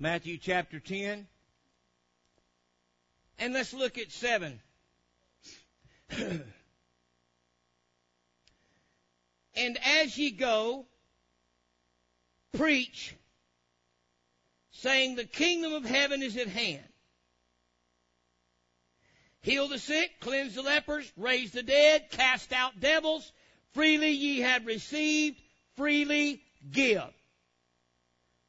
Matthew chapter 10. And let's look at 7. and as ye go, preach, saying, The kingdom of heaven is at hand. Heal the sick, cleanse the lepers, raise the dead, cast out devils. Freely ye have received, freely give.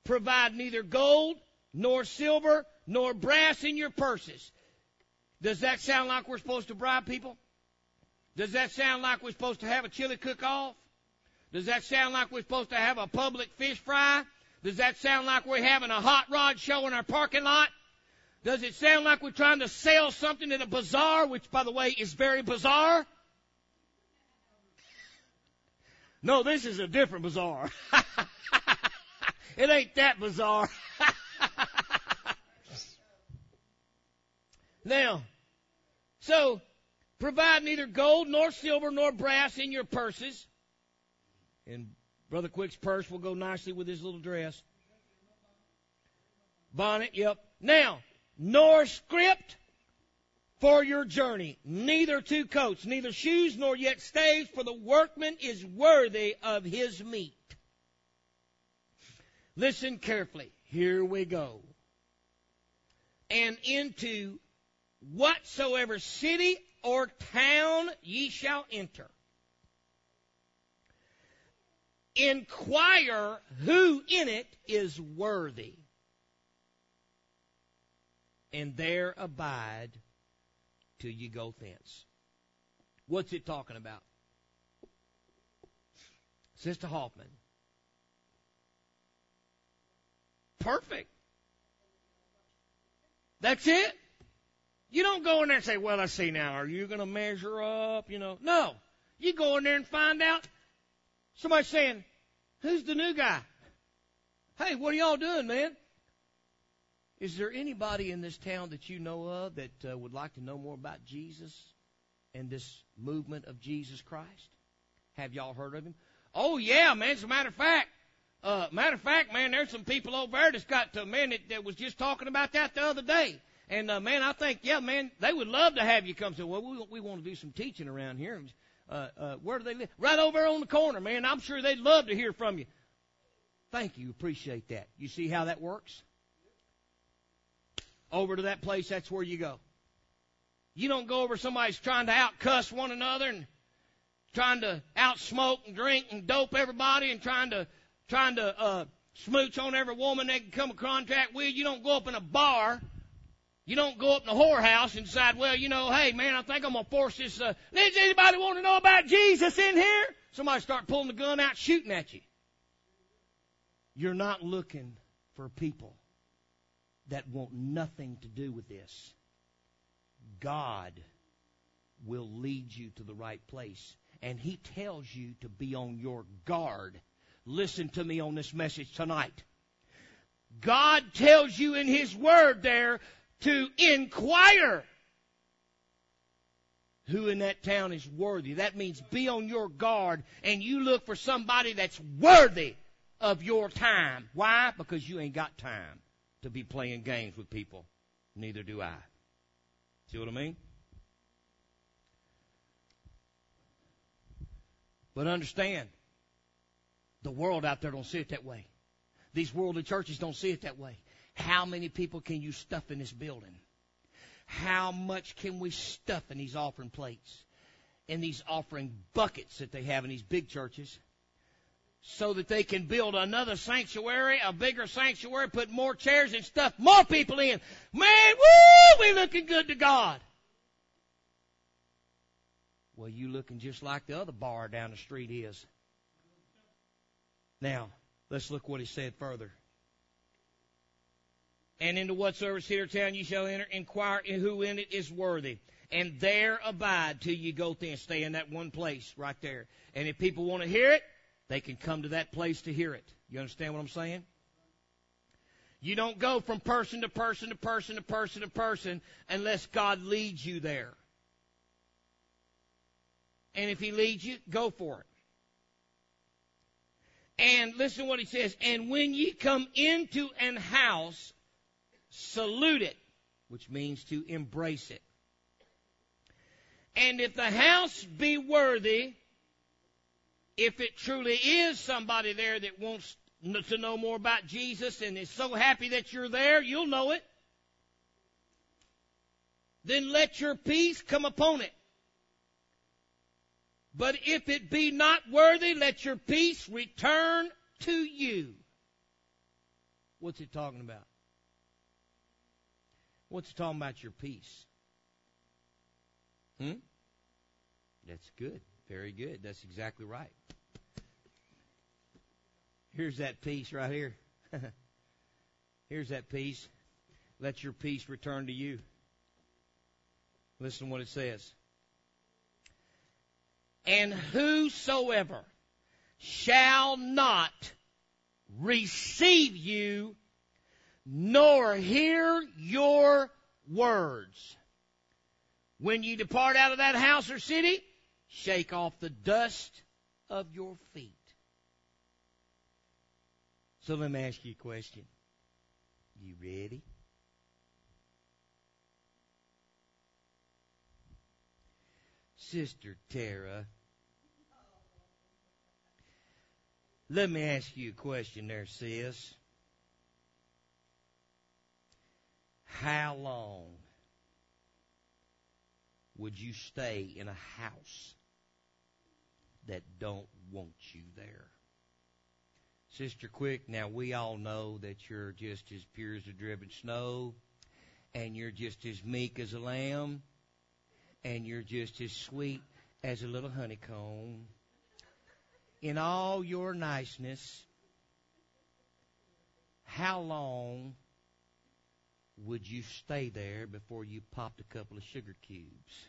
Provide neither gold, nor silver, nor brass in your purses. Does that sound like we're supposed to bribe people? Does that sound like we're supposed to have a chili cook off? Does that sound like we're supposed to have a public fish fry? Does that sound like we're having a hot rod show in our parking lot? Does it sound like we're trying to sell something in a bazaar, which, by the way, is very bizarre? No, this is a different bazaar. it ain't that bizarre. now, so, provide neither gold nor silver nor brass in your purses. And Brother Quick's purse will go nicely with his little dress. Bonnet, yep. Now, nor script for your journey, neither two coats, neither shoes nor yet staves, for the workman is worthy of his meat. Listen carefully. Here we go. And into whatsoever city or town ye shall enter. Inquire who in it is worthy and there abide till you go thence. What's it talking about? Sister Hoffman. Perfect. That's it. You don't go in there and say, well, I see now, are you going to measure up? You know, no. You go in there and find out. Somebody saying, who's the new guy? Hey, what are y'all doing, man? Is there anybody in this town that you know of that uh, would like to know more about Jesus and this movement of Jesus Christ? Have y'all heard of him? Oh yeah, man. As a matter of fact, uh, matter of fact, man, there's some people over there that's got to, man, that, that was just talking about that the other day. And uh, man, I think, yeah, man, they would love to have you come. So, well, we, we want to do some teaching around here. Uh, uh, where do they live? Right over on the corner, man. I'm sure they'd love to hear from you. Thank you. Appreciate that. You see how that works? over to that place, that's where you go. You don't go over somebody's trying to outcuss one another and trying to outsmoke and drink and dope everybody and trying to trying to uh, smooch on every woman they can come in contact with. You don't go up in a bar. You don't go up in a whorehouse and decide, well, you know, hey man, I think I'm gonna force this. Uh, does anybody want to know about Jesus in here? Somebody start pulling the gun out, shooting at you. You're not looking for people that want nothing to do with this. God will lead you to the right place. And He tells you to be on your guard. Listen to me on this message tonight. God tells you in His Word there to inquire who in that town is worthy. That means be on your guard and you look for somebody that's worthy of your time. Why? Because you ain't got time to be playing games with people. Neither do I. See what I mean? But understand, the world out there don't see it that way. These worldly churches don't see it that way. How many people can you stuff in this building? How much can we stuff in these offering plates? In these offering buckets that they have in these big churches? so that they can build another sanctuary, a bigger sanctuary, put more chairs and stuff more people in. Man, woo, we looking good to God. Well, you looking just like the other bar down the street is. Now, let's look what he said further. And into whatsoever city or town you shall enter, inquire who in it is worthy. And there abide till you go thence. Stay in that one place right there. And if people want to hear it, they can come to that place to hear it. You understand what I'm saying? You don't go from person to person to person to person to person unless God leads you there. And if He leads you, go for it. And listen what He says. And when ye come into an house, salute it, which means to embrace it. And if the house be worthy, if it truly is somebody there that wants to know more about Jesus and is so happy that you're there, you'll know it. Then let your peace come upon it. But if it be not worthy, let your peace return to you. What's it talking about? What's it talking about your peace? Hmm? That's good. Very good. That's exactly right. Here's that peace right here. Here's that peace. Let your peace return to you. Listen to what it says. And whosoever shall not receive you nor hear your words. When you depart out of that house or city, shake off the dust of your feet. So let me ask you a question. You ready? Sister Tara, let me ask you a question there, sis. How long would you stay in a house that don't want you there? Sister Quick, now we all know that you're just as pure as the driven snow, and you're just as meek as a lamb, and you're just as sweet as a little honeycomb. In all your niceness, how long would you stay there before you popped a couple of sugar cubes?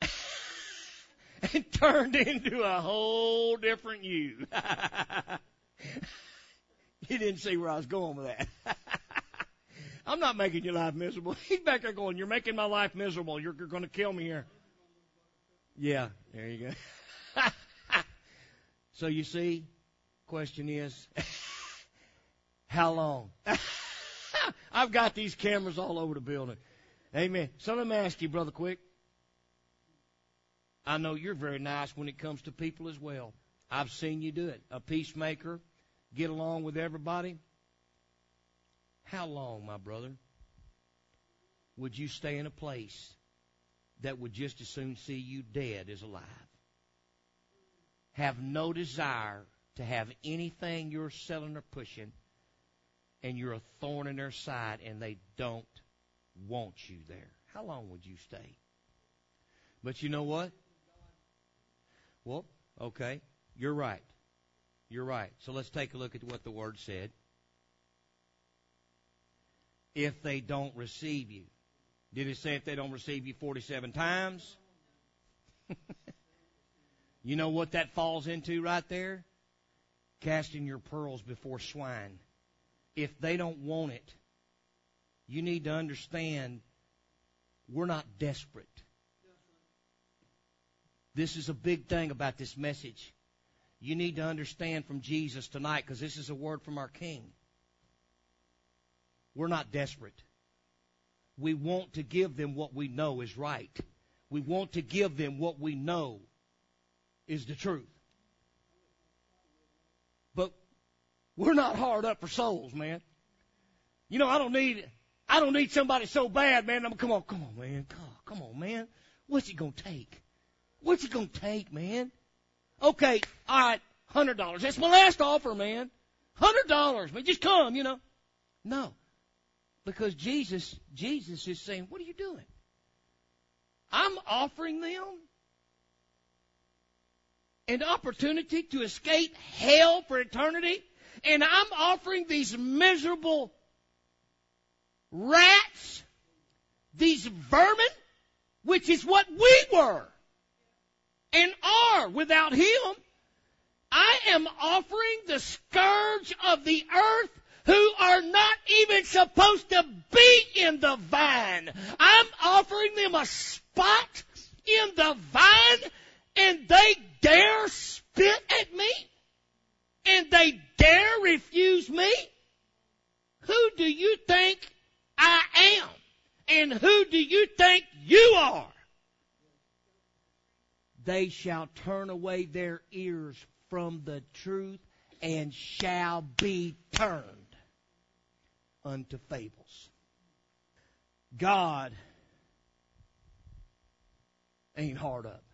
and turned into a whole different you. you didn't see where I was going with that. I'm not making your life miserable. He's back there going, You're making my life miserable. You're, you're going to kill me here. Yeah, there you go. so you see, question is, how long? I've got these cameras all over the building. Amen. So let me ask you, brother, quick. I know you're very nice when it comes to people as well. I've seen you do it. A peacemaker, get along with everybody. How long, my brother, would you stay in a place that would just as soon see you dead as alive? Have no desire to have anything you're selling or pushing and you're a thorn in their side and they don't want you there. How long would you stay? But you know what? Well, okay, you're right. You're right. So let's take a look at what the word said. If they don't receive you. Did it say if they don't receive you 47 times? you know what that falls into right there? Casting your pearls before swine if they don't want it, you need to understand we're not desperate. This is a big thing about this message. You need to understand from Jesus tonight because this is a word from our King. We're not desperate. We want to give them what we know is right. We want to give them what we know is the truth. But we're not hard up for souls, man. You know, I don't need, I don't need somebody so bad, man. I'm, come on, come on, man. Come on, come on, man. What's it gonna take? What's it gonna take, man? Okay, all right, hundred dollars. That's my last offer, man. Hundred dollars, man. Just come, you know. No, because Jesus, Jesus is saying, "What are you doing? I'm offering them an opportunity to escape hell for eternity and I'm offering these miserable rats, these vermin, which is what we were and are without Him. I am offering the scourge of the earth who are not even supposed to be in the vine. I'm offering them a spot in the vine and they dare spit at me and they dare refuse me. Who do you think I am? And who do you think you are? They shall turn away their ears from the truth and shall be turned unto fables. God ain't hard up.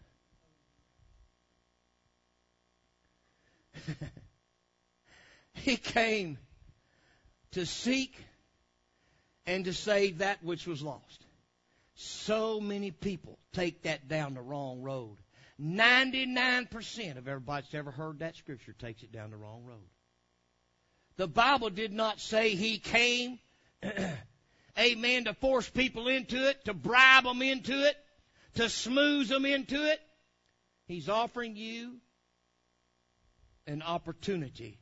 he came to seek and to save that which was lost. So many people take that down the wrong road. 99% of everybody that's ever heard that scripture takes it down the wrong road. The Bible did not say he came, amen, to force people into it, to bribe them into it, to smooth them into it. He's offering you an opportunity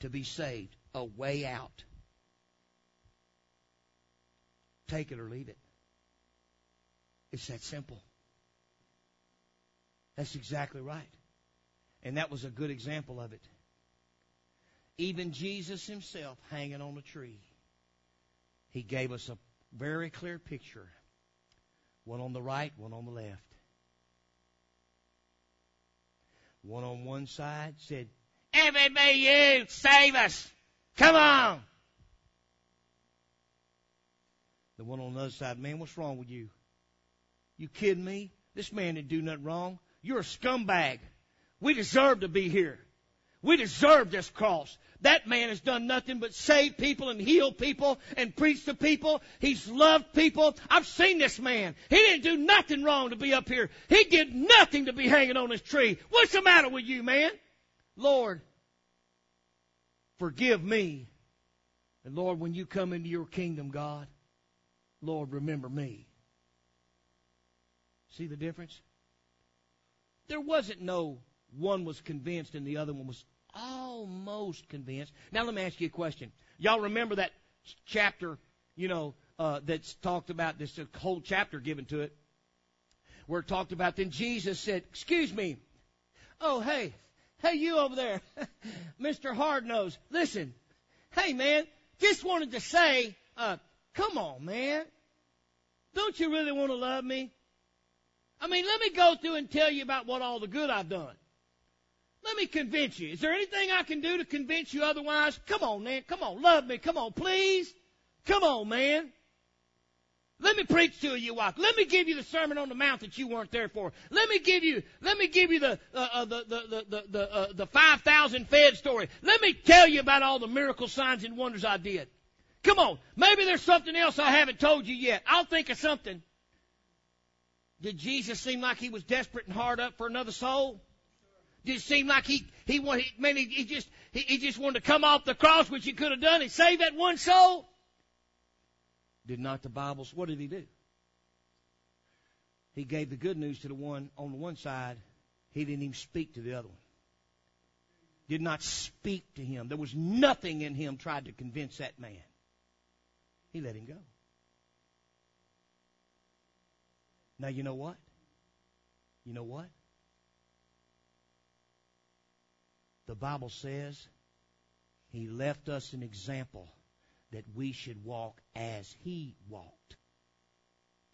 to be saved, a way out. Take it or leave it. It's that simple. That's exactly right. And that was a good example of it. Even Jesus himself hanging on a tree, he gave us a very clear picture. One on the right, one on the left. One on one side said, be you, save us. Come on. The one on the other side, man, what's wrong with you? You kidding me? This man didn't do nothing wrong. You're a scumbag. We deserve to be here. We deserve this cross. That man has done nothing but save people and heal people and preach to people. He's loved people. I've seen this man. He didn't do nothing wrong to be up here. He did nothing to be hanging on this tree. What's the matter with you, man? Lord, forgive me. And Lord, when you come into your kingdom, God, Lord, remember me. See the difference? There wasn't no one was convinced and the other one was almost convinced. Now let me ask you a question. Y'all remember that chapter, you know, uh, that's talked about this whole chapter given to it, where it talked about then Jesus said, "Excuse me, oh hey, hey you over there, Mister Hardnose, listen, hey man, just wanted to say, uh, come on man, don't you really want to love me? I mean, let me go through and tell you about what all the good I've done. Let me convince you. Is there anything I can do to convince you otherwise? Come on, man. Come on. Love me. Come on, please. Come on, man. Let me preach to you, walk. Let me give you the Sermon on the Mount that you weren't there for. Let me give you, let me give you the uh, uh, the the the the, uh, the five thousand fed story. Let me tell you about all the miracle signs and wonders I did. Come on, maybe there's something else I haven't told you yet. I'll think of something. Did Jesus seem like he was desperate and hard up for another soul? Did it seem like he he wanted man he, he just he, he just wanted to come off the cross, which he could have done and save that one soul? Did not the Bible? What did he do? He gave the good news to the one on the one side. He didn't even speak to the other one. Did not speak to him. There was nothing in him tried to convince that man. He let him go. Now, you know what? You know what? The Bible says he left us an example that we should walk as he walked.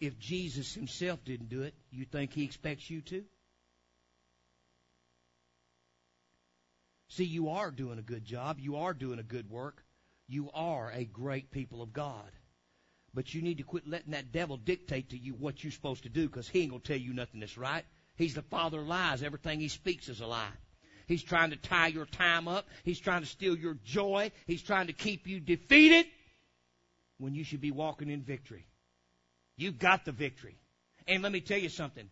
If Jesus himself didn't do it, you think he expects you to? See, you are doing a good job. You are doing a good work. You are a great people of God. But you need to quit letting that devil dictate to you what you're supposed to do because he ain't going to tell you nothing that's right. He's the father of lies. Everything he speaks is a lie. He's trying to tie your time up. He's trying to steal your joy. He's trying to keep you defeated when you should be walking in victory. You've got the victory. And let me tell you something.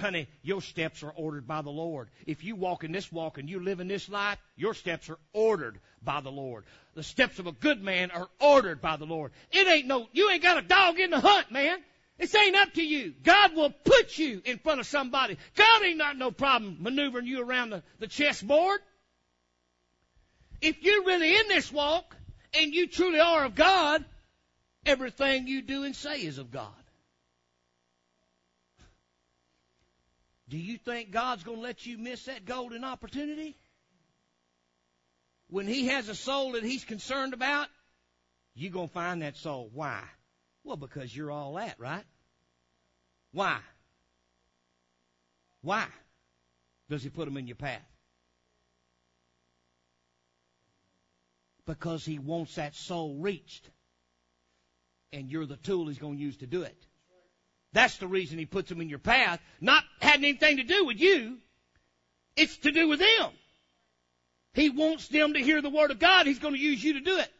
Honey, your steps are ordered by the Lord. If you walk in this walk and you live in this life, your steps are ordered by the Lord. The steps of a good man are ordered by the Lord. It ain't no, you ain't got a dog in the hunt, man. This ain't up to you. God will put you in front of somebody. God ain't not no problem maneuvering you around the, the chessboard. If you're really in this walk and you truly are of God, everything you do and say is of God. Do you think God's going to let you miss that golden opportunity? When He has a soul that He's concerned about, you're going to find that soul. Why? Well, because you're all that, right? Why? Why does he put them in your path? Because he wants that soul reached. And you're the tool he's going to use to do it. That's the reason he puts them in your path. Not having anything to do with you. It's to do with them. He wants them to hear the word of God. He's going to use you to do it.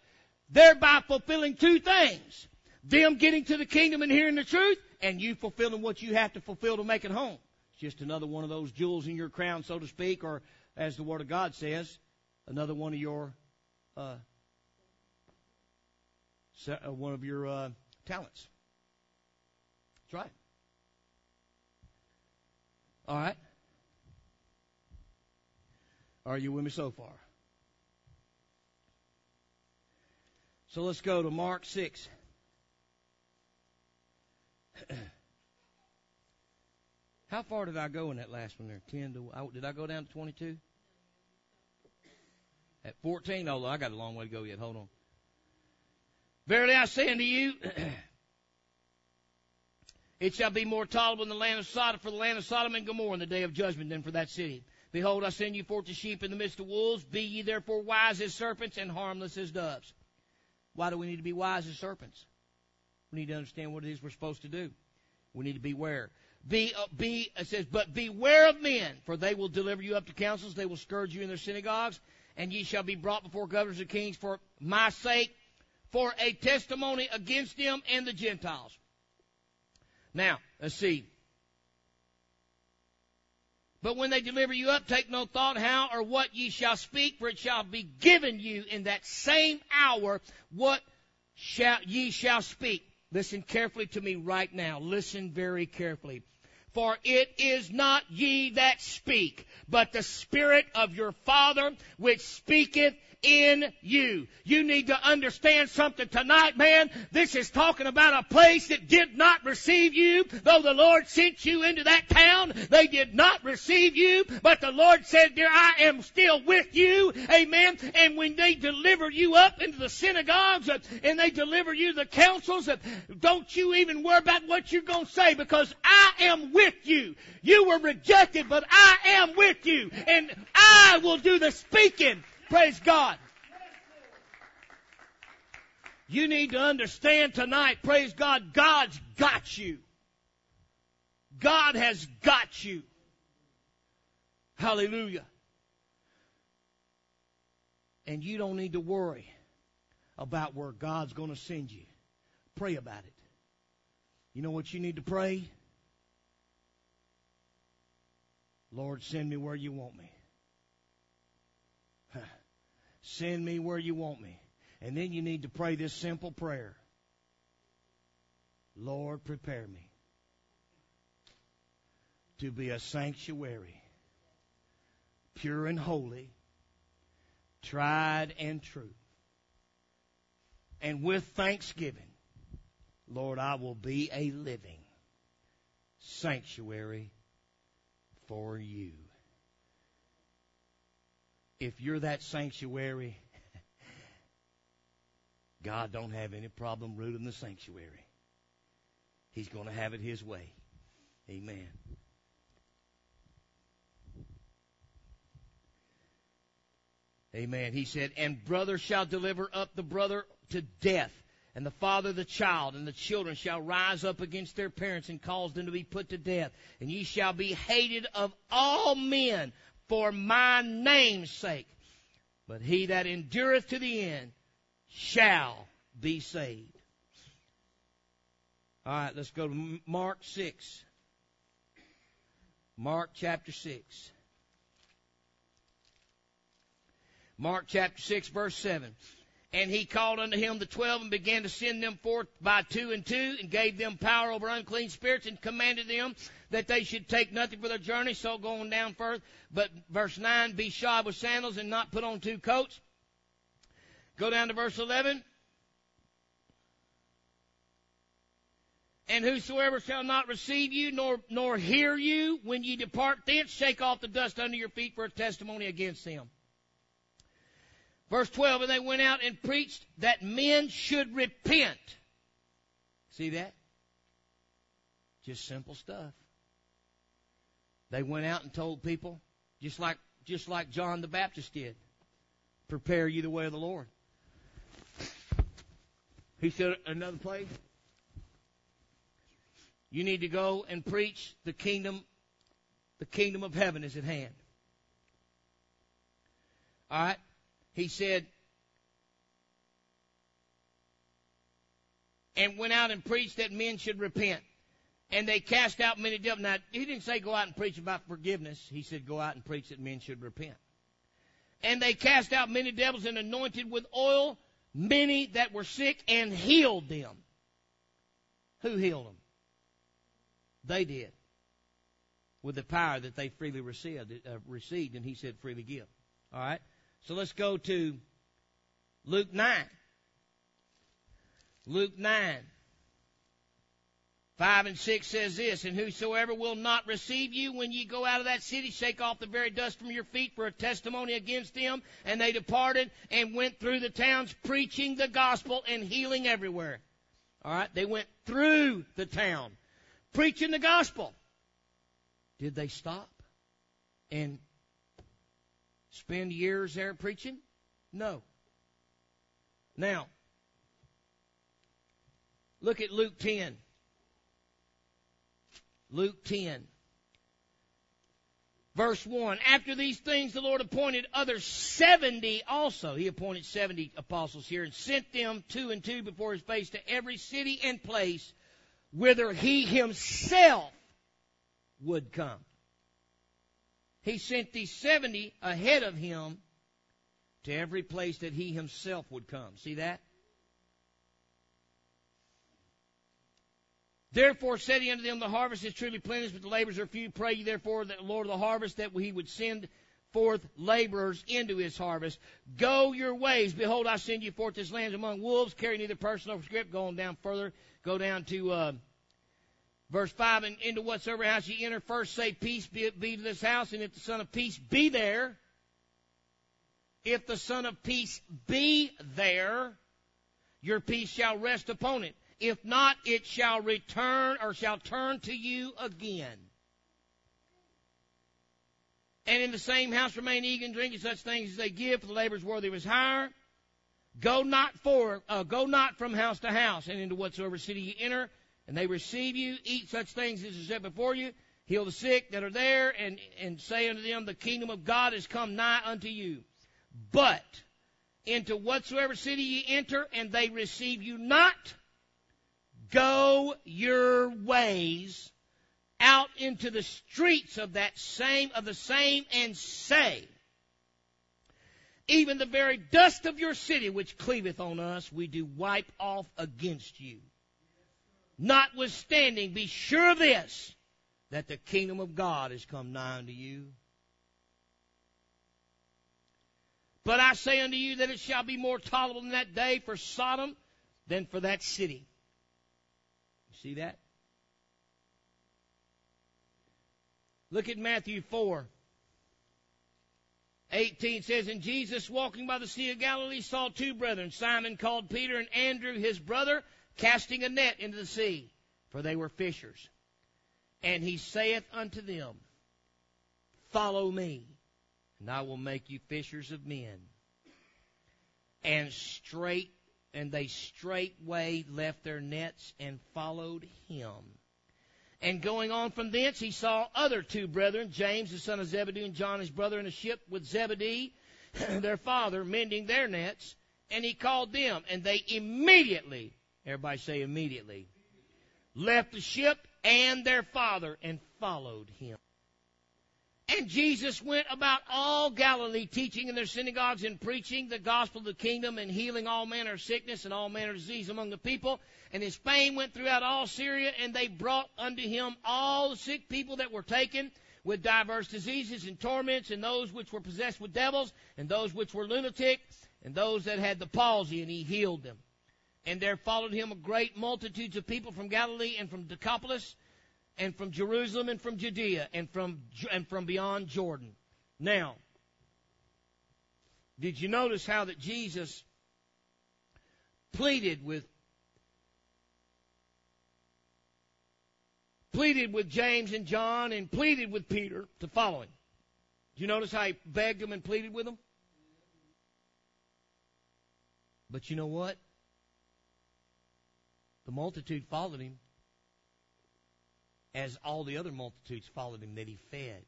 Thereby fulfilling two things. Them getting to the kingdom and hearing the truth, and you fulfilling what you have to fulfill to make it home. It's just another one of those jewels in your crown, so to speak, or as the word of God says, another one of your, uh, uh one of your uh, talents. That's right. All right. Are you with me so far? So let's go to Mark 6. How far did I go in that last one there? 10 to, did I go down to 22? At 14? Oh, I got a long way to go yet. Hold on. Verily I say unto you, it shall be more tolerable in the land of Sodom for the land of Sodom and Gomorrah in the day of judgment than for that city. Behold, I send you forth as sheep in the midst of wolves. Be ye therefore wise as serpents and harmless as doves. Why do we need to be wise as serpents? We need to understand what it is we're supposed to do. We need to beware. Be, uh, be, it says, but beware of men, for they will deliver you up to councils. They will scourge you in their synagogues, and ye shall be brought before governors and kings for my sake, for a testimony against them and the Gentiles. Now, let's see. But when they deliver you up, take no thought how or what ye shall speak, for it shall be given you in that same hour what shall, ye shall speak. Listen carefully to me right now. Listen very carefully. For it is not ye that speak, but the Spirit of your Father which speaketh in you. You need to understand something tonight, man. This is talking about a place that did not receive you. Though the Lord sent you into that town, they did not receive you. But the Lord said, dear, I am still with you. Amen. And when they deliver you up into the synagogues uh, and they deliver you the councils, uh, don't you even worry about what you're going to say because I am with you. You were rejected, but I am with you. And I will do the speaking. Praise God. You need to understand tonight, praise God, God's got you. God has got you. Hallelujah. And you don't need to worry about where God's going to send you. Pray about it. You know what you need to pray? Lord, send me where you want me. Send me where you want me. And then you need to pray this simple prayer Lord, prepare me to be a sanctuary, pure and holy, tried and true. And with thanksgiving, Lord, I will be a living sanctuary for you if you're that sanctuary, God don't have any problem rooting the sanctuary. He's going to have it His way. Amen. Amen. He said, And brother shall deliver up the brother to death, and the father the child, and the children shall rise up against their parents and cause them to be put to death. And ye shall be hated of all men for my name's sake. But he that endureth to the end shall be saved. All right, let's go to Mark 6. Mark chapter 6. Mark chapter 6 verse 7. And he called unto him the twelve and began to send them forth by two and two and gave them power over unclean spirits and commanded them that they should take nothing for their journey. So going down further, but verse 9, be shod with sandals and not put on two coats. Go down to verse 11. And whosoever shall not receive you nor, nor hear you when ye depart thence, shake off the dust under your feet for a testimony against them. Verse 12, and they went out and preached that men should repent. See that? Just simple stuff. They went out and told people, just like just like John the Baptist did, prepare you the way of the Lord. He said another place. You need to go and preach the kingdom the kingdom of heaven is at hand. All right? He said, and went out and preached that men should repent. And they cast out many devils. Now, he didn't say go out and preach about forgiveness. He said go out and preach that men should repent. And they cast out many devils and anointed with oil many that were sick and healed them. Who healed them? They did. With the power that they freely received, uh, received and he said freely give. All right? So let's go to Luke 9. Luke 9. 5 and 6 says this, And whosoever will not receive you when ye go out of that city, shake off the very dust from your feet for a testimony against them. And they departed and went through the towns preaching the gospel and healing everywhere. Alright, they went through the town preaching the gospel. Did they stop and spend years there preaching? No. Now, look at Luke 10. Luke 10. Verse 1. After these things, the Lord appointed other 70 also. He appointed 70 apostles here and sent them two and two before his face to every city and place whither he himself would come. He sent these 70 ahead of him to every place that he himself would come. See that? Therefore said he unto them, The harvest is truly plenteous, but the laborers are few. Pray ye therefore the Lord of the harvest that he would send forth laborers into his harvest. Go your ways. Behold, I send you forth this land among wolves. Carry neither person nor script. Going down further, go down to uh, verse 5. And into whatsoever house ye enter, first say, Peace be, be to this house. And if the Son of Peace be there, if the Son of Peace be there, your peace shall rest upon it. If not, it shall return or shall turn to you again. And in the same house remain eating and drinking such things as they give, for the labor is worthy of his hire. Go not for, uh, go not from house to house, and into whatsoever city you enter, and they receive you. Eat such things as are set before you. Heal the sick that are there, and and say unto them, the kingdom of God is come nigh unto you. But into whatsoever city ye enter, and they receive you not, go your ways out into the streets of that same of the same and say even the very dust of your city which cleaveth on us we do wipe off against you notwithstanding be sure of this that the kingdom of god is come nigh unto you but i say unto you that it shall be more tolerable in that day for sodom than for that city You See that? Look at Matthew 4. 18 says, And Jesus, walking by the Sea of Galilee, saw two brethren, Simon called Peter and Andrew his brother, casting a net into the sea, for they were fishers. And he saith unto them, Follow me, and I will make you fishers of men. And straight and they straightway left their nets and followed him. And going on from thence, he saw other two brethren, James the son of Zebedee and John his brother, in a ship with Zebedee, their father, mending their nets. And he called them, and they immediately, everybody say immediately, left the ship and their father and followed him. And Jesus went about all Galilee, teaching in their synagogues and preaching the gospel of the kingdom and healing all manner of sickness and all manner of disease among the people. And his fame went throughout all Syria, and they brought unto him all the sick people that were taken with divers diseases and torments, and those which were possessed with devils, and those which were lunatic, and those that had the palsy, and he healed them. And there followed him a great multitudes of people from Galilee and from Decapolis and from Jerusalem and from Judea and from and from beyond Jordan. Now, did you notice how that Jesus pleaded with pleaded with James and John and pleaded with Peter to follow him. Do you notice how he begged them and pleaded with them? But you know what? The multitude followed him as all the other multitudes followed him that he fed.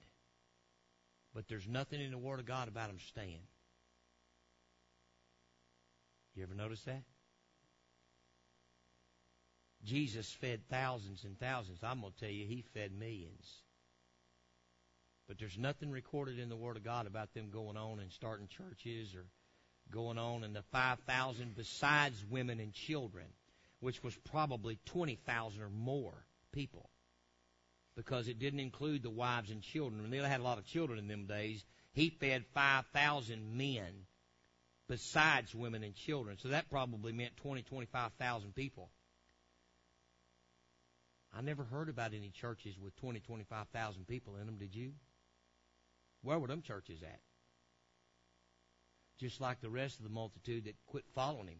But there's nothing in the Word of God about him staying. You ever notice that? Jesus fed thousands and thousands. I'm going to tell you, he fed millions. But there's nothing recorded in the Word of God about them going on and starting churches or going on and the 5,000 besides women and children, which was probably 20,000 or more people because it didn't include the wives and children. And they had a lot of children in them days. He fed 5,000 men besides women and children. So that probably meant 20, 25,000 people. I never heard about any churches with 20, 25,000 people in them, did you? Where were them churches at? Just like the rest of the multitude that quit following him.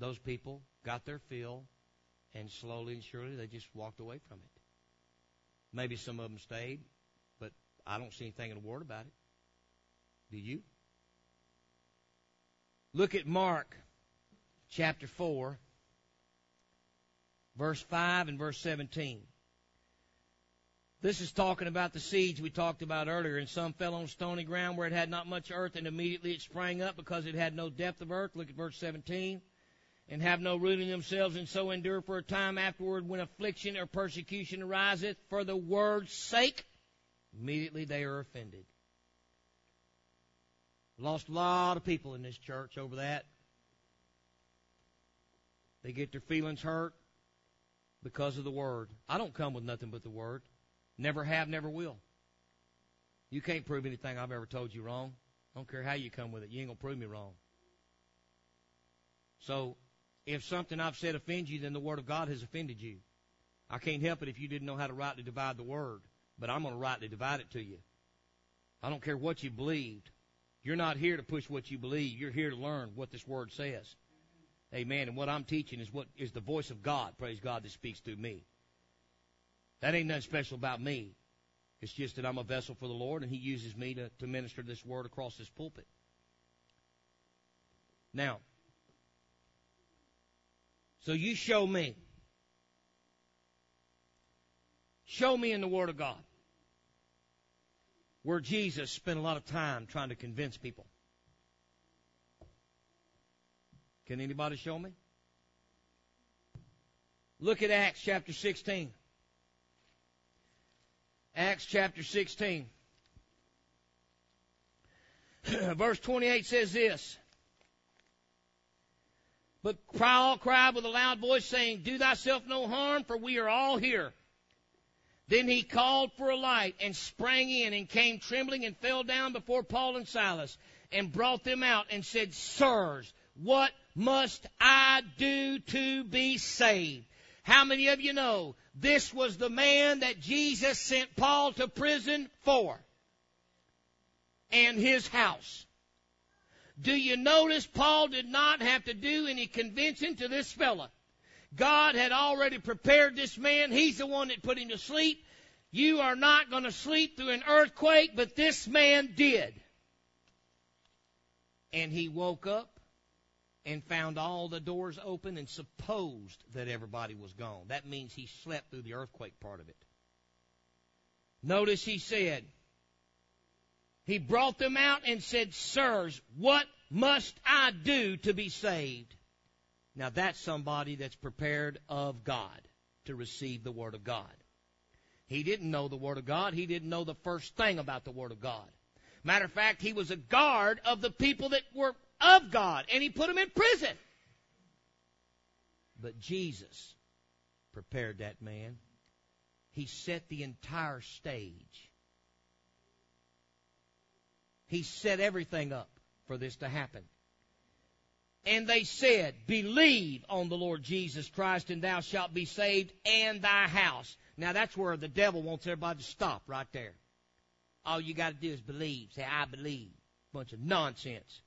Those people got their fill, and slowly and surely they just walked away from it. Maybe some of them stayed, but I don't see anything in the Word about it. Do you? Look at Mark chapter 4, verse 5 and verse 17. This is talking about the seeds we talked about earlier. And some fell on stony ground where it had not much earth, and immediately it sprang up because it had no depth of earth. Look at verse 17 and have no root in themselves, and so endure for a time afterward when affliction or persecution ariseth for the word's sake. Immediately they are offended. Lost a lot of people in this church over that. They get their feelings hurt because of the word. I don't come with nothing but the word. Never have, never will. You can't prove anything I've ever told you wrong. I don't care how you come with it. You ain't gonna prove me wrong. So if something I've said offends you, then the Word of God has offended you. I can't help it if you didn't know how to rightly divide the Word, but I'm going to rightly divide it to you. I don't care what you believed. You're not here to push what you believe. You're here to learn what this Word says. Amen. And what I'm teaching is what is the voice of God, praise God, that speaks through me. That ain't nothing special about me. It's just that I'm a vessel for the Lord and He uses me to, to minister this Word across this pulpit. Now, so you show me. Show me in the Word of God where Jesus spent a lot of time trying to convince people. Can anybody show me? Look at Acts chapter 16. Acts chapter 16. Verse 28 says this. But Paul cried with a loud voice, saying, Do thyself no harm, for we are all here. Then he called for a light and sprang in and came trembling and fell down before Paul and Silas and brought them out and said, Sirs, what must I do to be saved? How many of you know this was the man that Jesus sent Paul to prison for? And his house. Do you notice Paul did not have to do any convincing to this fella? God had already prepared this man. He's the one that put him to sleep. You are not going to sleep through an earthquake, but this man did. And he woke up and found all the doors open and supposed that everybody was gone. That means he slept through the earthquake part of it. Notice he said, he brought them out and said, Sirs, what must I do to be saved? Now that's somebody that's prepared of God to receive the Word of God. He didn't know the Word of God. He didn't know the first thing about the Word of God. Matter of fact, he was a guard of the people that were of God, and he put them in prison. But Jesus prepared that man. He set the entire stage he set everything up for this to happen. And they said, Believe on the Lord Jesus Christ, and thou shalt be saved, and thy house. Now that's where the devil wants everybody to stop right there. All you got to do is believe. Say, I believe. Bunch of nonsense.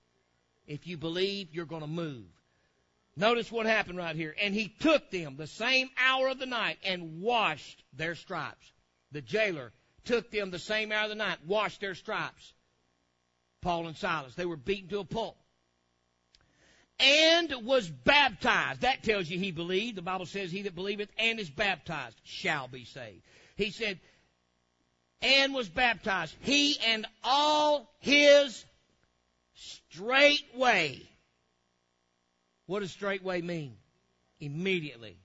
If you believe, you're going to move. Notice what happened right here. And he took them the same hour of the night and washed their stripes. The jailer took them the same hour of the night, washed their stripes. Paul and Silas. They were beaten to a pulp. And was baptized. That tells you he believed. The Bible says he that believeth and is baptized shall be saved. He said, and was baptized. He and all his straightway. What does straightway mean? Immediately.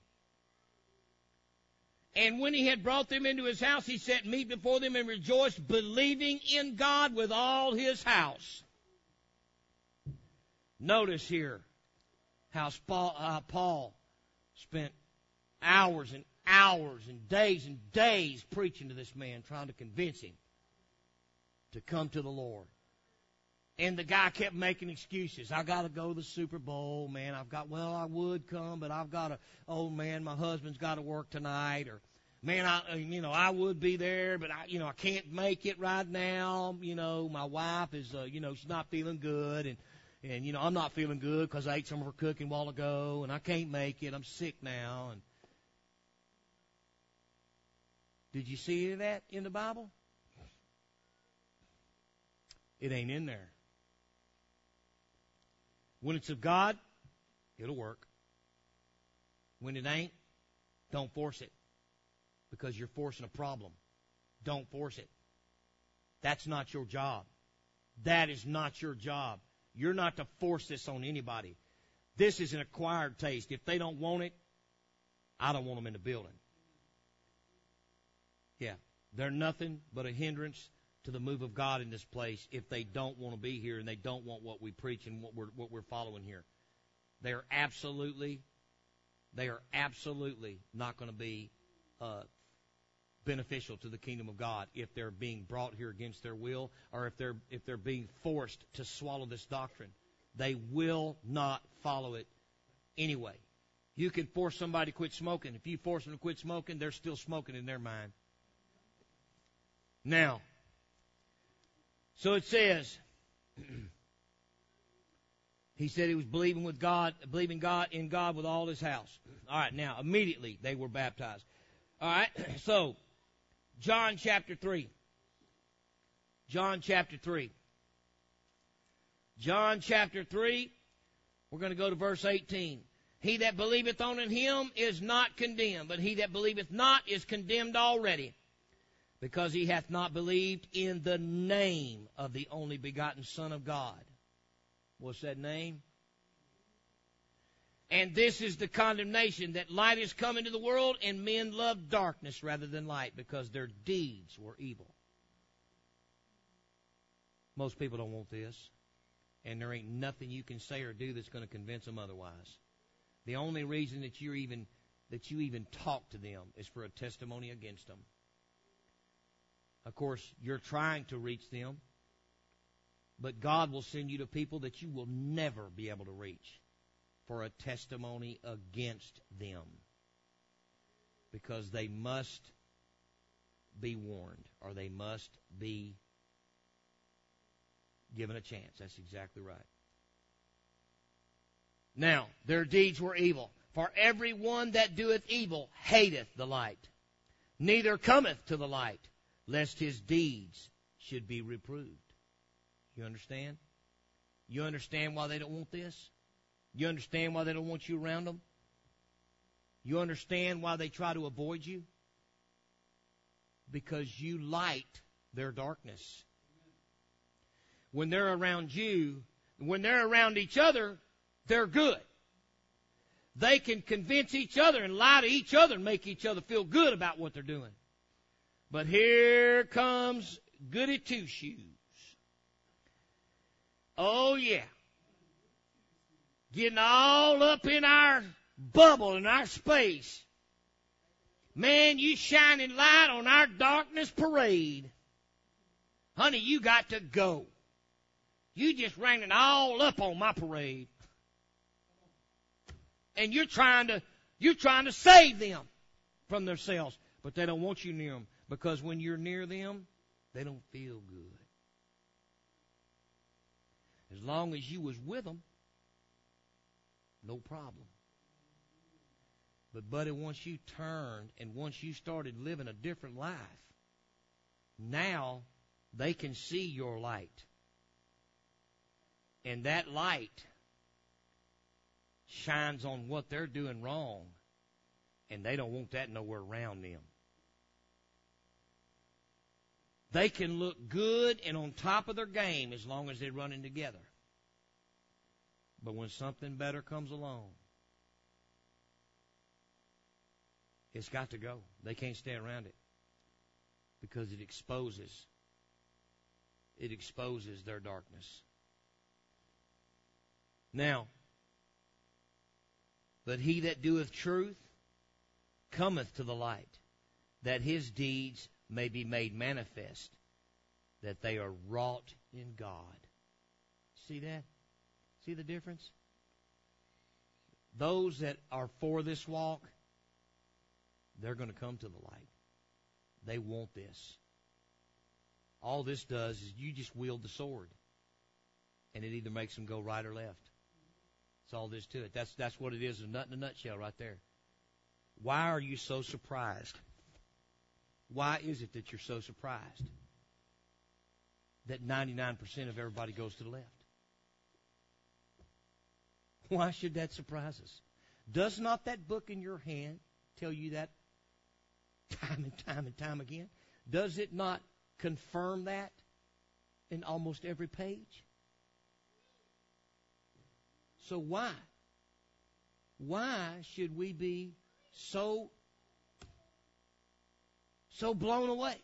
And when he had brought them into his house, he set meat before them and rejoiced, believing in God with all his house. Notice here how uh, Paul spent hours and hours and days and days preaching to this man, trying to convince him to come to the Lord. And the guy kept making excuses. I got to go to the Super Bowl, man. I've got, well, I would come, but I've got to, oh man, my husband's got to work tonight. Or, man, I, uh, you know, I would be there, but I, you know, I can't make it right now. You know, my wife is, uh, you know, she's not feeling good. And, and, you know, I'm not feeling good because I ate some of her cooking a while ago and I can't make it. I'm sick now. And, did you see any of that in the Bible? It ain't in there. When it's of God, it'll work. When it ain't, don't force it. Because you're forcing a problem. Don't force it. That's not your job. That is not your job. You're not to force this on anybody. This is an acquired taste. If they don't want it, I don't want them in the building. Yeah. They're nothing but a hindrance to the move of God in this place if they don't want to be here and they don't want what we preach and what we're what we're following here. They are absolutely, they are absolutely not going to be uh, beneficial to the kingdom of God if they're being brought here against their will or if they're if they're being forced to swallow this doctrine. They will not follow it anyway. You can force somebody to quit smoking. If you force them to quit smoking, they're still smoking in their mind. Now, so it says, he said he was believing with God, believing God in God with all his house. All right, now immediately they were baptized. All right, so John chapter 3. John chapter 3. John chapter 3, we're going to go to verse 18. He that believeth on in him is not condemned, but he that believeth not is condemned already because he hath not believed in the name of the only begotten Son of God. What's that name? And this is the condemnation that light is come into the world and men love darkness rather than light because their deeds were evil. Most people don't want this. And there ain't nothing you can say or do that's going to convince them otherwise. The only reason that you even that you even talk to them is for a testimony against them. Of course, you're trying to reach them, but God will send you to people that you will never be able to reach for a testimony against them because they must be warned or they must be given a chance. That's exactly right. Now, their deeds were evil. For every one that doeth evil hateth the light, neither cometh to the light, lest his deeds should be reproved. You understand? You understand why they don't want this? You understand why they don't want you around them? You understand why they try to avoid you? Because you light their darkness. When they're around you, when they're around each other, they're good. They can convince each other and lie to each other and make each other feel good about what they're doing. But here comes Goody Two Shoes. Oh yeah. Getting all up in our bubble, in our space. Man, you shining light on our darkness parade. Honey, you got to go. You just raining all up on my parade. And you're trying to, you're trying to save them from themselves, but they don't want you near them. Because when you're near them, they don't feel good. As long as you was with them, No problem. But, buddy, once you turned and once you started living a different life, now they can see your light. And that light shines on what they're doing wrong, and they don't want that nowhere around them. They can look good and on top of their game as long as they're running together. But when something better comes along, it's got to go. They can't stay around it because it exposes it exposes their darkness. Now, but he that doeth truth cometh to the light, that his deeds may be made manifest, that they are wrought in God. See that? See the difference? Those that are for this walk, they're going to come to the light. They want this. All this does is you just wield the sword, and it either makes them go right or left. That's all there is to it. That's that's what it is. Nut in a nutshell, right there. Why are you so surprised? Why is it that you're so surprised that 99% of everybody goes to the left? Why should that surprise us? Does not that book in your hand tell you that time and time and time again? Does it not confirm that in almost every page? So why? Why should we be so so blown away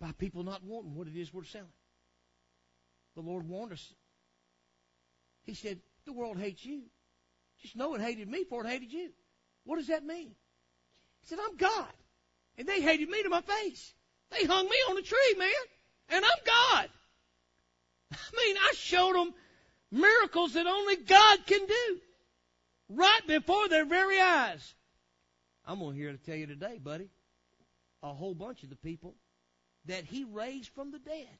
by people not wanting what it is we're selling? The Lord warned us. He said, The world hates you. Just know it hated me before it hated you. What does that mean? He said, I'm God. And they hated me to my face. They hung me on a tree, man. And I'm God. I mean, I showed them miracles that only God can do. Right before their very eyes. I'm going here to tell you today, buddy, a whole bunch of the people that he raised from the dead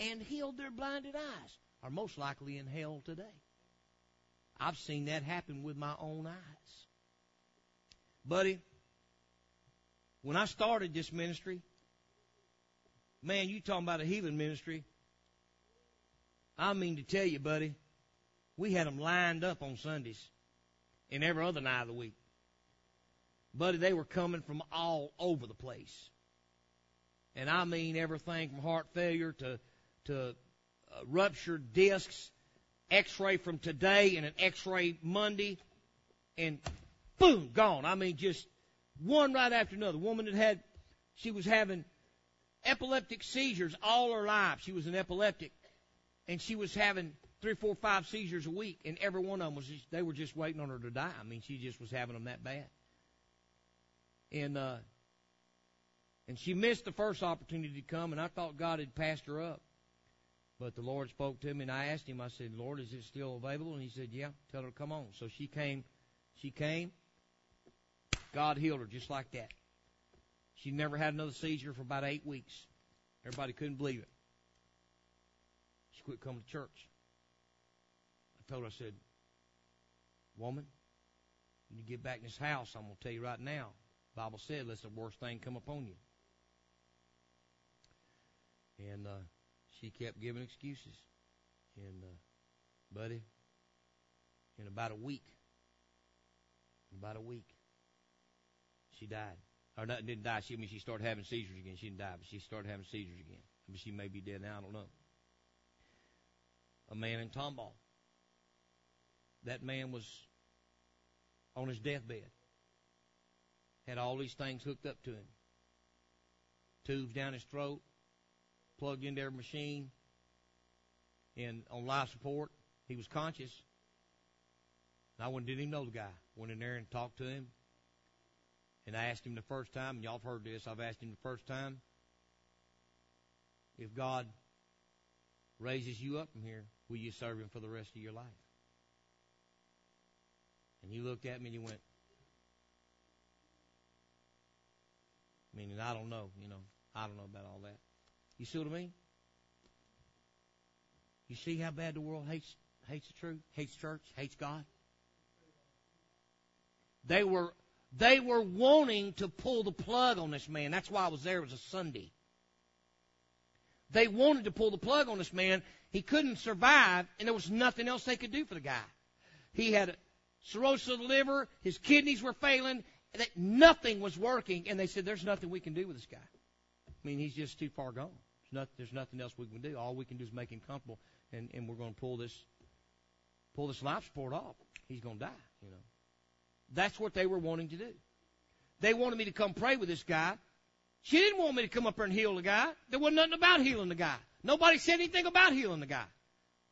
and healed their blinded eyes are most likely in hell today. I've seen that happen with my own eyes. Buddy, when I started this ministry, man, you talking about a healing ministry. I mean to tell you, buddy, we had them lined up on Sundays and every other night of the week. Buddy, they were coming from all over the place. And I mean everything from heart failure to, to uh, ruptured discs, x-ray from today and an x-ray Monday, and boom, gone. I mean just one right after another. woman that had, she was having epileptic seizures all her life. She was an epileptic. And she was having three, four, five seizures a week, and every one of them was just, they were just waiting on her to die. I mean, she just was having them that bad. And uh, and she missed the first opportunity to come, and I thought God had passed her up. But the Lord spoke to me, and I asked him. I said, "Lord, is it still available?" And He said, "Yeah, tell her to come on." So she came. She came. God healed her just like that. She never had another seizure for about eight weeks. Everybody couldn't believe it. She quit coming to church. I told her, I said, Woman, when you get back in this house, I'm going to tell you right now, Bible said, let the worst thing come upon you. And uh, she kept giving excuses. And, uh, buddy, in about a week, in about a week, she died. Or not, didn't die. She, I mean, she started having seizures again. She didn't die, but she started having seizures again. I mean, she may be dead now. I don't know. A man in Tomball. That man was on his deathbed. Had all these things hooked up to him. Tubes down his throat, plugged into every machine, and on life support. He was conscious. I wouldn't didn't even know the guy. Went in there and talked to him. And I asked him the first time, and y'all have heard this, I've asked him the first time, if God raises you up from here, will you serve him for the rest of your life? And he looked at me and he went, meaning I don't know, you know, I don't know about all that. You see what I mean? You see how bad the world hates hates the truth, hates church, hates God. They were they were wanting to pull the plug on this man. That's why I was there. It was a Sunday. They wanted to pull the plug on this man. He couldn't survive, and there was nothing else they could do for the guy. He had cirrhosis of the liver. His kidneys were failing. That nothing was working, and they said, "There's nothing we can do with this guy. I mean, he's just too far gone. There's, not, there's nothing else we can do. All we can do is make him comfortable, and, and we're going to pull this pull this life support off. He's going to die. You know, that's what they were wanting to do. They wanted me to come pray with this guy. She didn't want me to come up there and heal the guy. There wasn't nothing about healing the guy. Nobody said anything about healing the guy.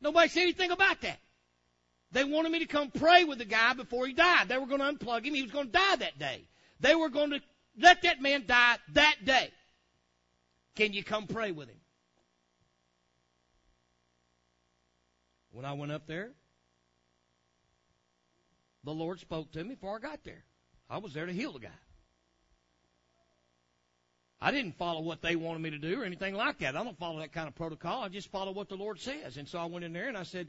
Nobody said anything about that. They wanted me to come pray with the guy before he died. They were going to unplug him. He was going to die that day. They were going to let that man die that day. Can you come pray with him? When I went up there, the Lord spoke to me before I got there. I was there to heal the guy. I didn't follow what they wanted me to do or anything like that. I don't follow that kind of protocol. I just follow what the Lord says. And so I went in there and I said,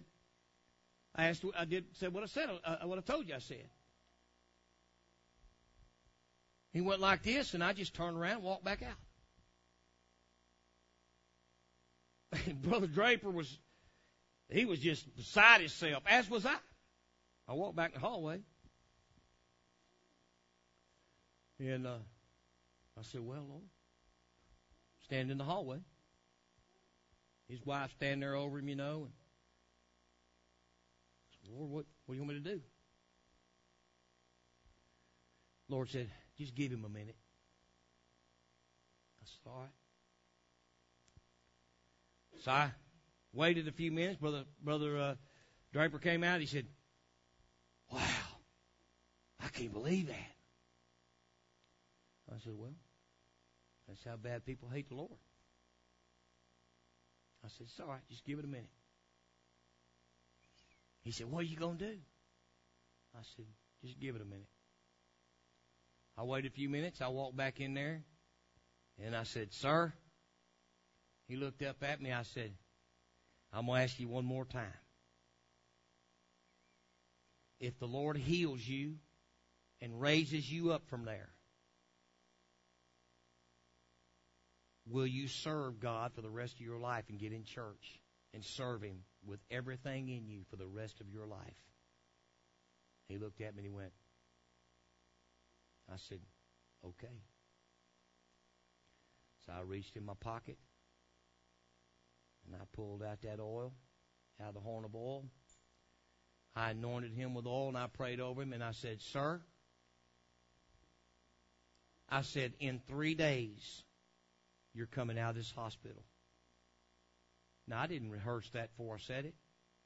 I asked, I did, said what I said, uh, what I told you I said. He went like this, and I just turned around and walked back out. And Brother Draper was, he was just beside himself, as was I. I walked back in the hallway. And uh, I said, Well, Lord, stand in the hallway. His wife standing there over him, you know. And Lord, what, what do you want me to do? Lord said, just give him a minute. I said, all right. So I waited a few minutes. Brother, brother uh, Draper came out. He said, wow, I can't believe that. I said, well, that's how bad people hate the Lord. I said, it's all right. Just give it a minute. He said, What are you going to do? I said, Just give it a minute. I waited a few minutes. I walked back in there and I said, Sir, he looked up at me. I said, I'm going to ask you one more time. If the Lord heals you and raises you up from there, will you serve God for the rest of your life and get in church and serve Him with everything in you for the rest of your life. He looked at me and he went, I said, okay. So I reached in my pocket and I pulled out that oil out of the horn of oil. I anointed him with oil and I prayed over him and I said, Sir, I said, in three days, you're coming out of this hospital. Now, I didn't rehearse that before I said it.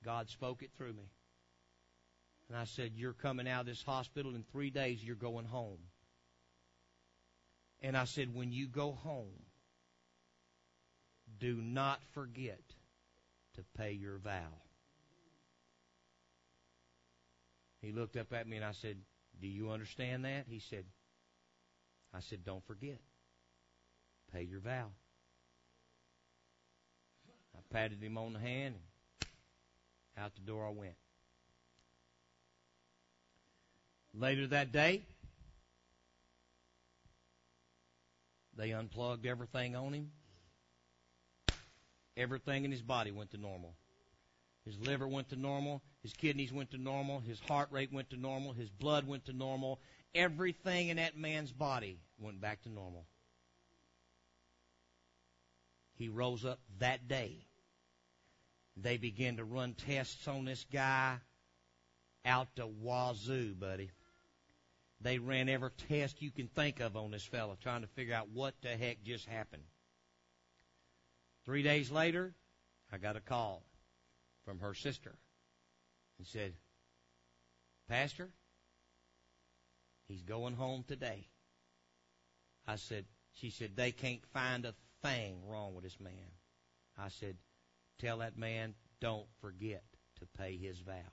God spoke it through me. And I said, You're coming out of this hospital in three days, you're going home. And I said, When you go home, do not forget to pay your vow. He looked up at me and I said, Do you understand that? He said, I said, Don't forget. Pay your vow patted him on the hand, and out the door I went. Later that day, they unplugged everything on him. Everything in his body went to normal. His liver went to normal. His kidneys went to normal. His heart rate went to normal. His blood went to normal. Everything in that man's body went back to normal. He rose up that day they began to run tests on this guy out to wazoo, buddy. They ran every test you can think of on this fella, trying to figure out what the heck just happened. Three days later, I got a call from her sister and said, Pastor, he's going home today. I said, she said, they can't find a thing wrong with this man. I said, Tell that man, don't forget to pay his vow.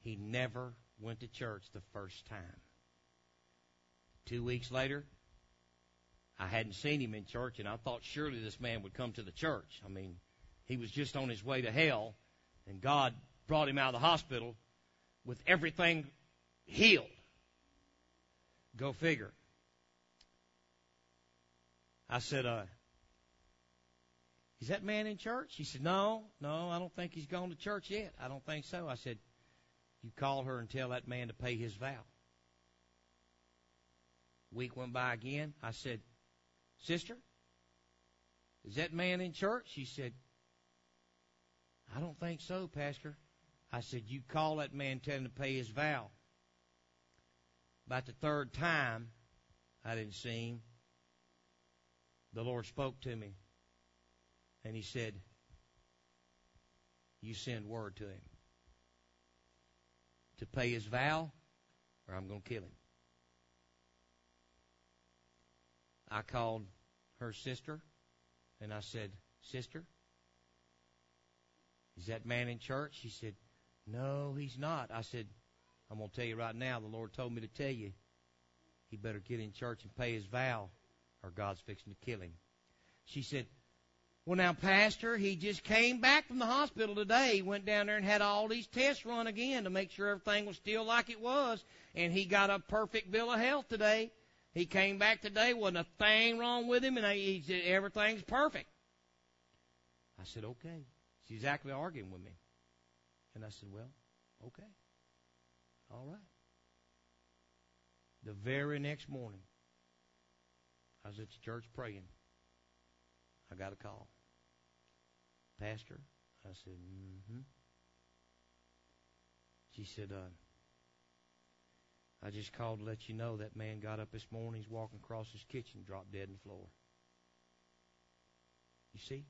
He never went to church the first time. Two weeks later, I hadn't seen him in church, and I thought surely this man would come to the church. I mean, He was just on his way to hell, and God brought him out of the hospital with everything healed. Go figure. I said, uh, is that man in church? He said, no, no, I don't think he's gone to church yet. I don't think so. I said, you call her and tell that man to pay his vow. Week went by again. I said, sister, is that man in church? She said, I don't think so, pastor. I said, you call that man, tell him to pay his vow. About the third time, I didn't see him. The Lord spoke to me, and He said, You send word to him to pay his vow, or I'm going to kill him. I called her sister, and I said, Sister, is that man in church? She said, No, he's not. I said, I'm going to tell you right now, the Lord told me to tell you, he better get in church and pay his vow, or God's fixing to kill him. She said, Well, now, Pastor, he just came back from the hospital today. He went down there and had all these tests run again to make sure everything was still like it was, and he got a perfect bill of health today. He came back today, wasn't a thing wrong with him, and he said everything's perfect. I said, Okay. She's exactly arguing with me. And I said, Well, okay. All right. The very next morning, I was at the church praying. I got a call. Pastor, I said, mm-hmm. She said, uh, I just called to let you know that man got up this morning, he's walking across his kitchen, dropped dead on the floor. You see?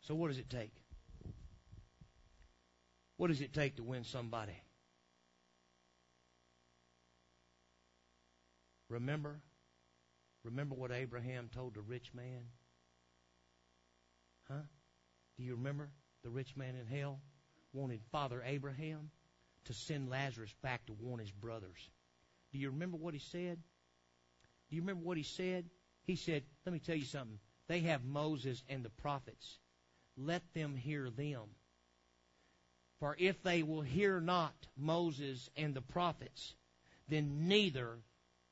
So what does it take? What does it take to win somebody? Remember? Remember what Abraham told the rich man? Huh? Do you remember the rich man in hell wanted Father Abraham to send Lazarus back to warn his brothers? Do you remember what he said? Do you remember what he said? He said, Let me tell you something. They have Moses and the prophets. Let them hear them. For if they will hear not Moses and the prophets, then neither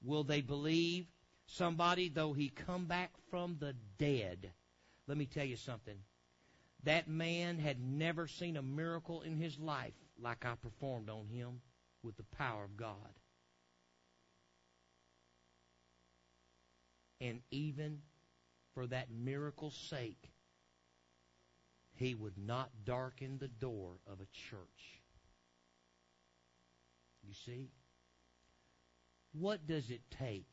will they believe somebody though he come back from the dead. Let me tell you something. That man had never seen a miracle in his life like I performed on him with the power of God. And even for that miracle's sake, he would not darken the door of a church. You see? What does it take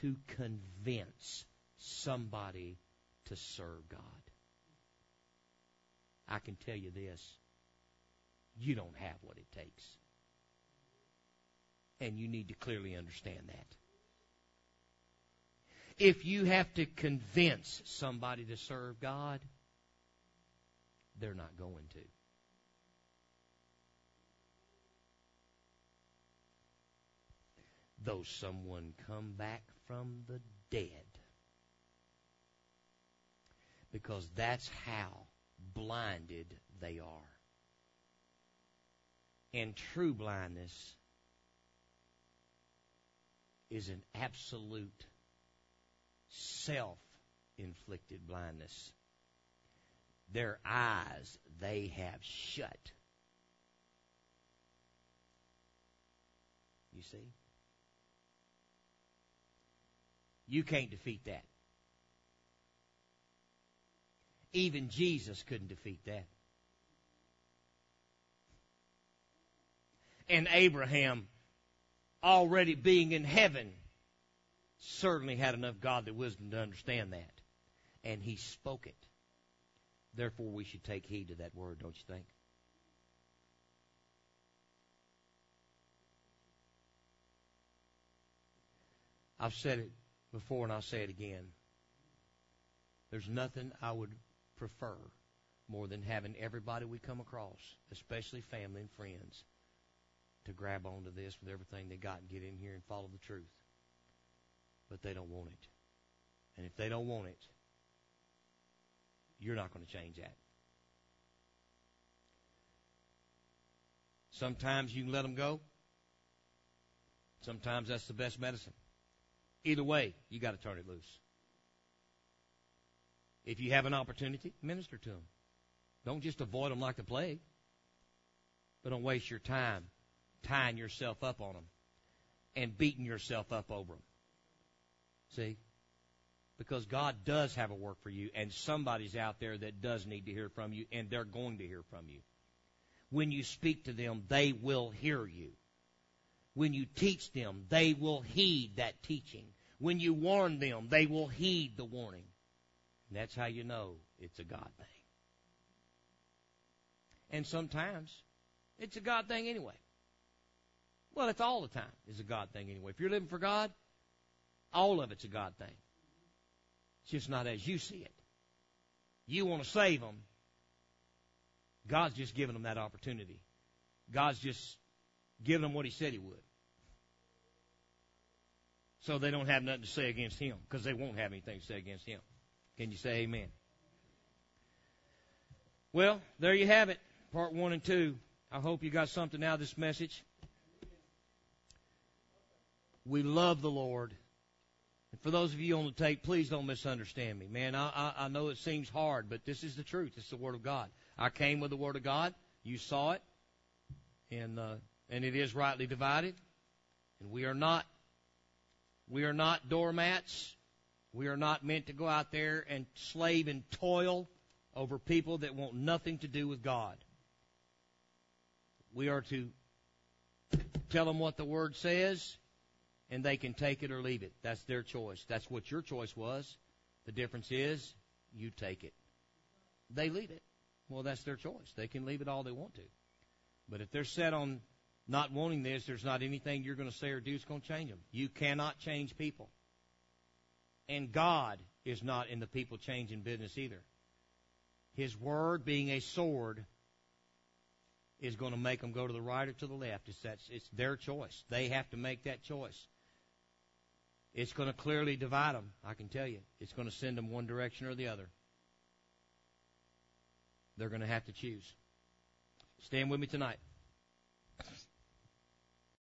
to convince somebody to serve God? I can tell you this you don't have what it takes. And you need to clearly understand that. If you have to convince somebody to serve God, they're not going to. Though someone come back from the dead. Because that's how blinded they are. And true blindness is an absolute self inflicted blindness. Their eyes they have shut. You see? You can't defeat that. Even Jesus couldn't defeat that. And Abraham, already being in heaven, certainly had enough godly wisdom to understand that. And he spoke it. Therefore, we should take heed to that word, don't you think? I've said it before and I'll say it again. There's nothing I would prefer more than having everybody we come across, especially family and friends, to grab onto this with everything they got and get in here and follow the truth. But they don't want it. And if they don't want it, you're not going to change that. Sometimes you can let them go. Sometimes that's the best medicine. Either way, you got to turn it loose. If you have an opportunity, minister to them. Don't just avoid them like the plague, but don't waste your time tying yourself up on them and beating yourself up over them. See? Because God does have a work for you, and somebody's out there that does need to hear from you, and they're going to hear from you. When you speak to them, they will hear you. When you teach them, they will heed that teaching. When you warn them, they will heed the warning. And that's how you know it's a God thing. And sometimes it's a God thing anyway. Well, it's all the time is a God thing anyway. If you're living for God, all of it's a God thing. It's just not as you see it. You want to save them. God's just giving them that opportunity. God's just giving them what He said He would. So they don't have nothing to say against Him because they won't have anything to say against Him. Can you say amen? Well, there you have it. Part one and two. I hope you got something out of this message. We love the Lord. And for those of you on the tape, please don't misunderstand me. Man, I, I, I know it seems hard, but this is the truth. It's the Word of God. I came with the Word of God. You saw it. And, uh, and it is rightly divided. And we are not, we are not doormats. We are not meant to go out there and slave and toil over people that want nothing to do with God. We are to tell them what the Word says and they can take it or leave it. That's their choice. That's what your choice was. The difference is you take it. They leave it. Well, that's their choice. They can leave it all they want to. But if they're set on not wanting this, there's not anything you're going to say or do that's going to change them. You cannot change people. And God is not in the people changing business either. His word being a sword is going to make them go to the right or to the left. It's, that's, it's their choice. They have to make that choice. It's going to clearly divide them, I can tell you. It's going to send them one direction or the other. They're going to have to choose. Stand with me tonight.